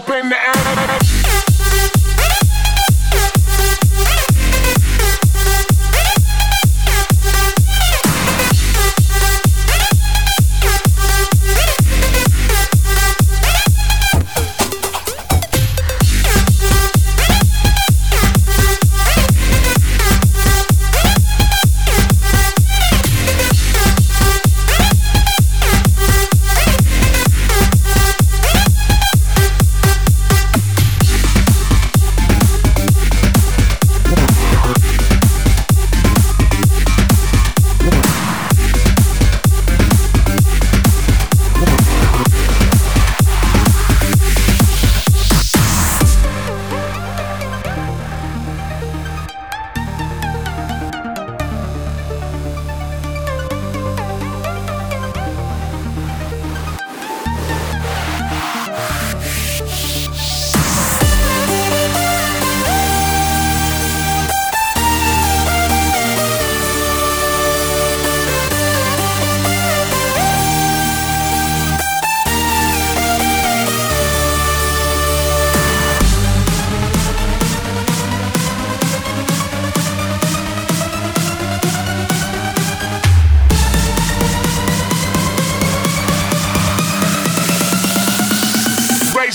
up in the air.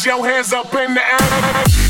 Your hands up in the air.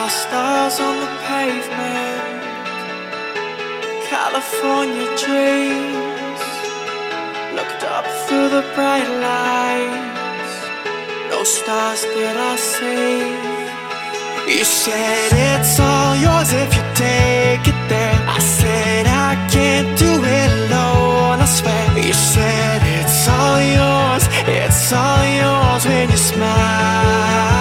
our stars on the pavement. California dreams looked up through the bright lights. No stars did I see. You said it's all yours if you take it there. I said I can't do it alone, I swear. You said it's all yours, it's all yours when you smile.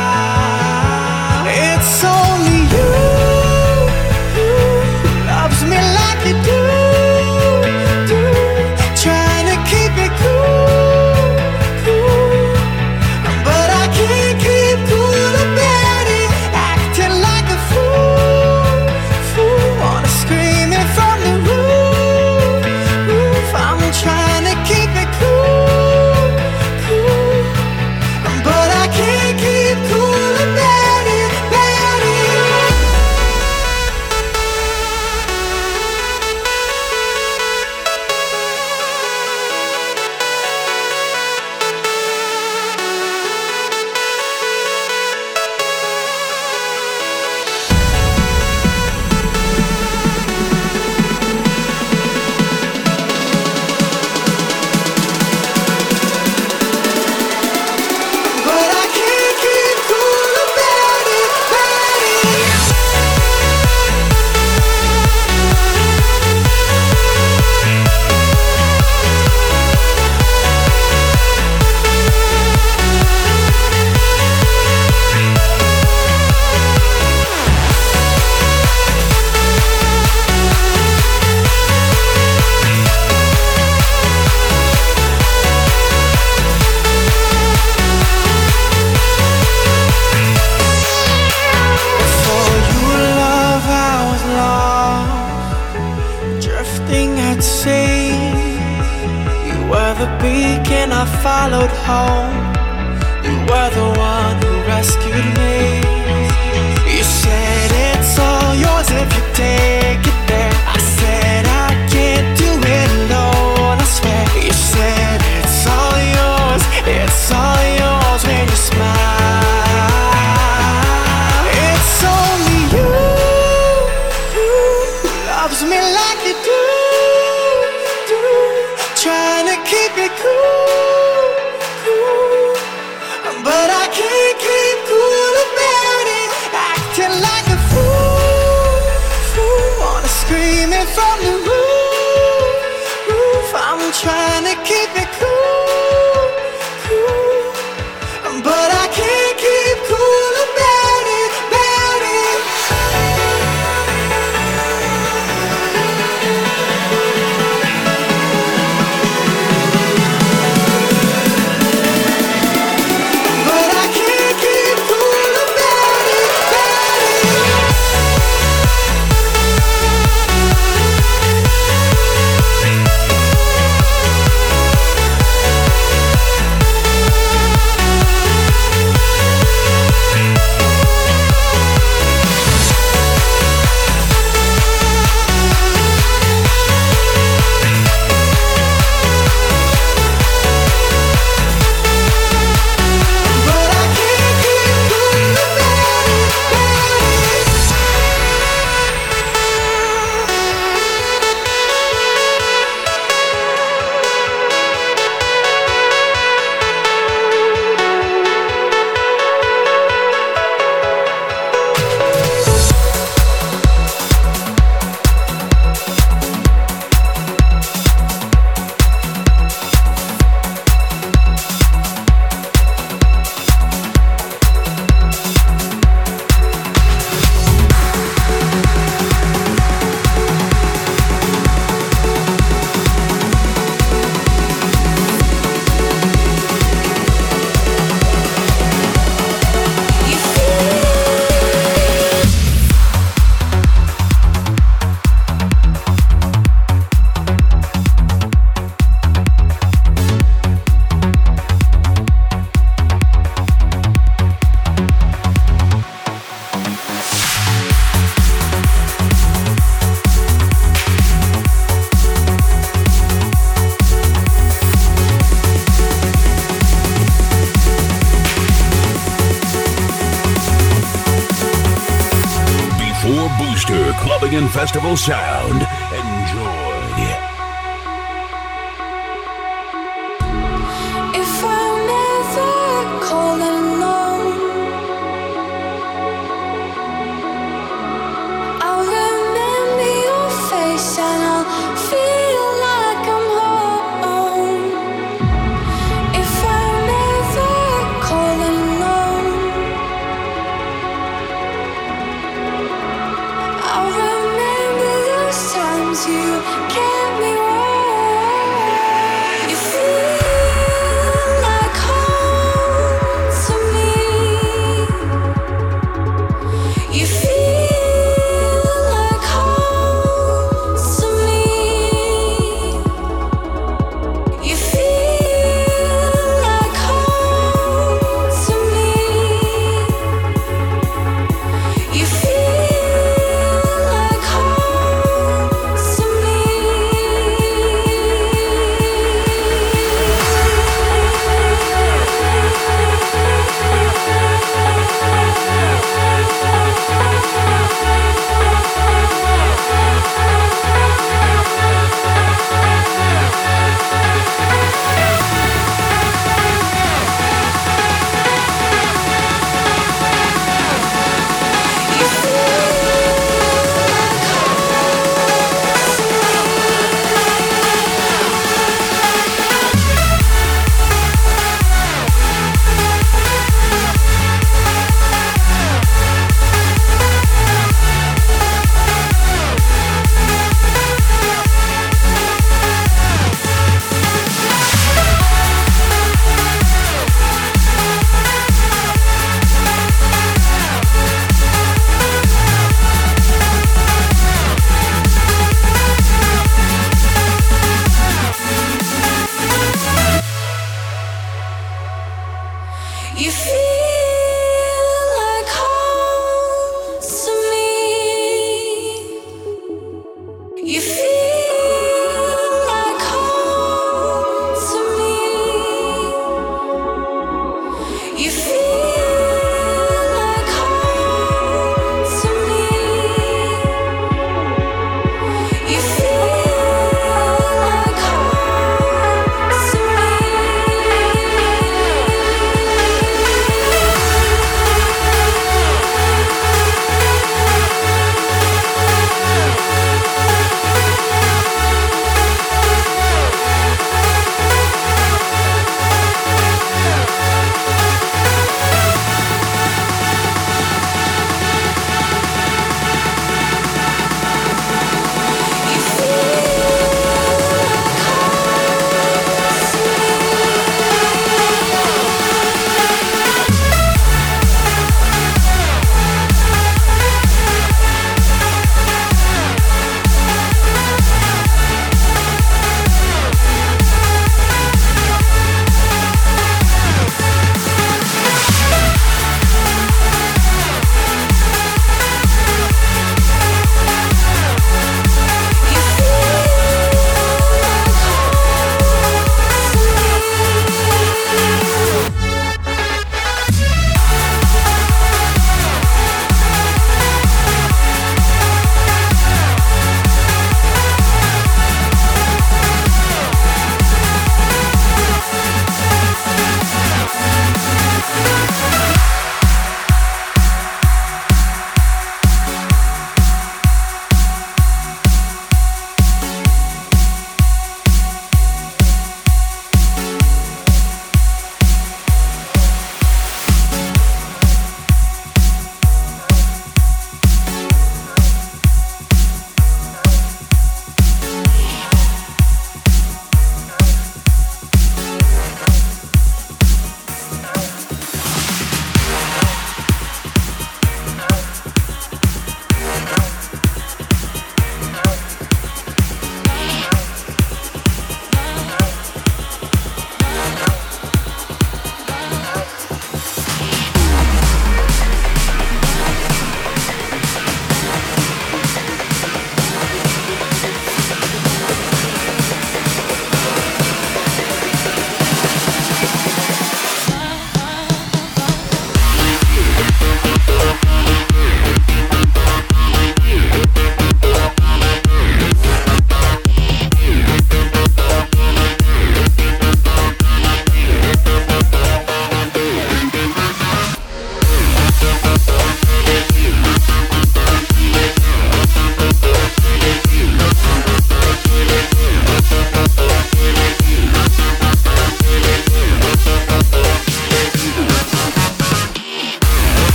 And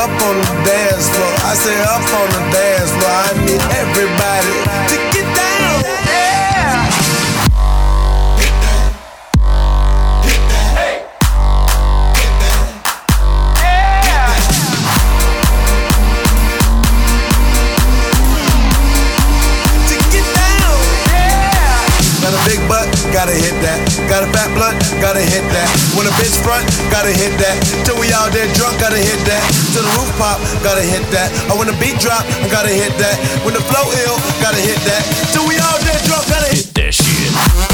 up on the dance floor. I say up on the dance floor. I need everybody to get down. When a bitch front, gotta hit that. Till we all dead drunk, gotta hit that. Till the roof pop, gotta hit that. I when the beat drop, gotta hit that. When the flow ill, gotta hit that. Till we all dead drunk, gotta hit, hit that shit.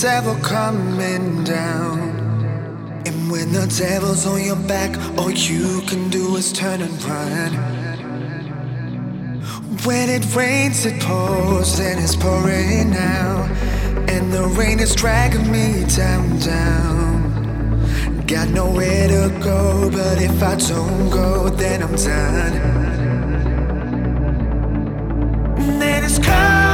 Devil coming down. And when the devil's on your back, all you can do is turn and run. When it rains, it pours, and it's pouring now. And the rain is dragging me down, down. Got nowhere to go, but if I don't go, then I'm done. It's coming.